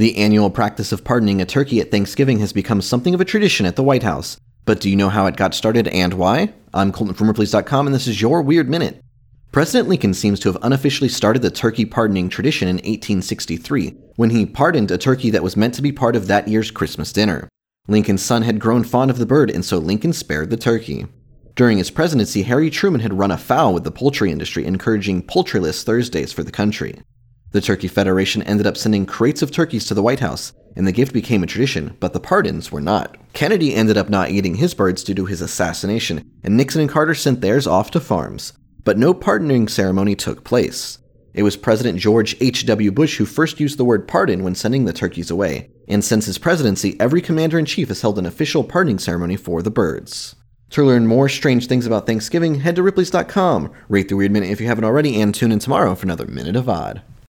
The annual practice of pardoning a turkey at Thanksgiving has become something of a tradition at the White House. But do you know how it got started and why? I'm Colton from Ripley's.com, and this is your Weird Minute. President Lincoln seems to have unofficially started the turkey pardoning tradition in 1863, when he pardoned a turkey that was meant to be part of that year's Christmas dinner. Lincoln's son had grown fond of the bird, and so Lincoln spared the turkey. During his presidency, Harry Truman had run afoul with the poultry industry, encouraging poultryless Thursdays for the country. The Turkey Federation ended up sending crates of turkeys to the White House, and the gift became a tradition, but the pardons were not. Kennedy ended up not eating his birds due to his assassination, and Nixon and Carter sent theirs off to farms. But no pardoning ceremony took place. It was President George H.W. Bush who first used the word pardon when sending the turkeys away, and since his presidency, every commander in chief has held an official pardoning ceremony for the birds. To learn more strange things about Thanksgiving, head to Ripley's.com, rate the Weird Minute if you haven't already, and tune in tomorrow for another Minute of Odd.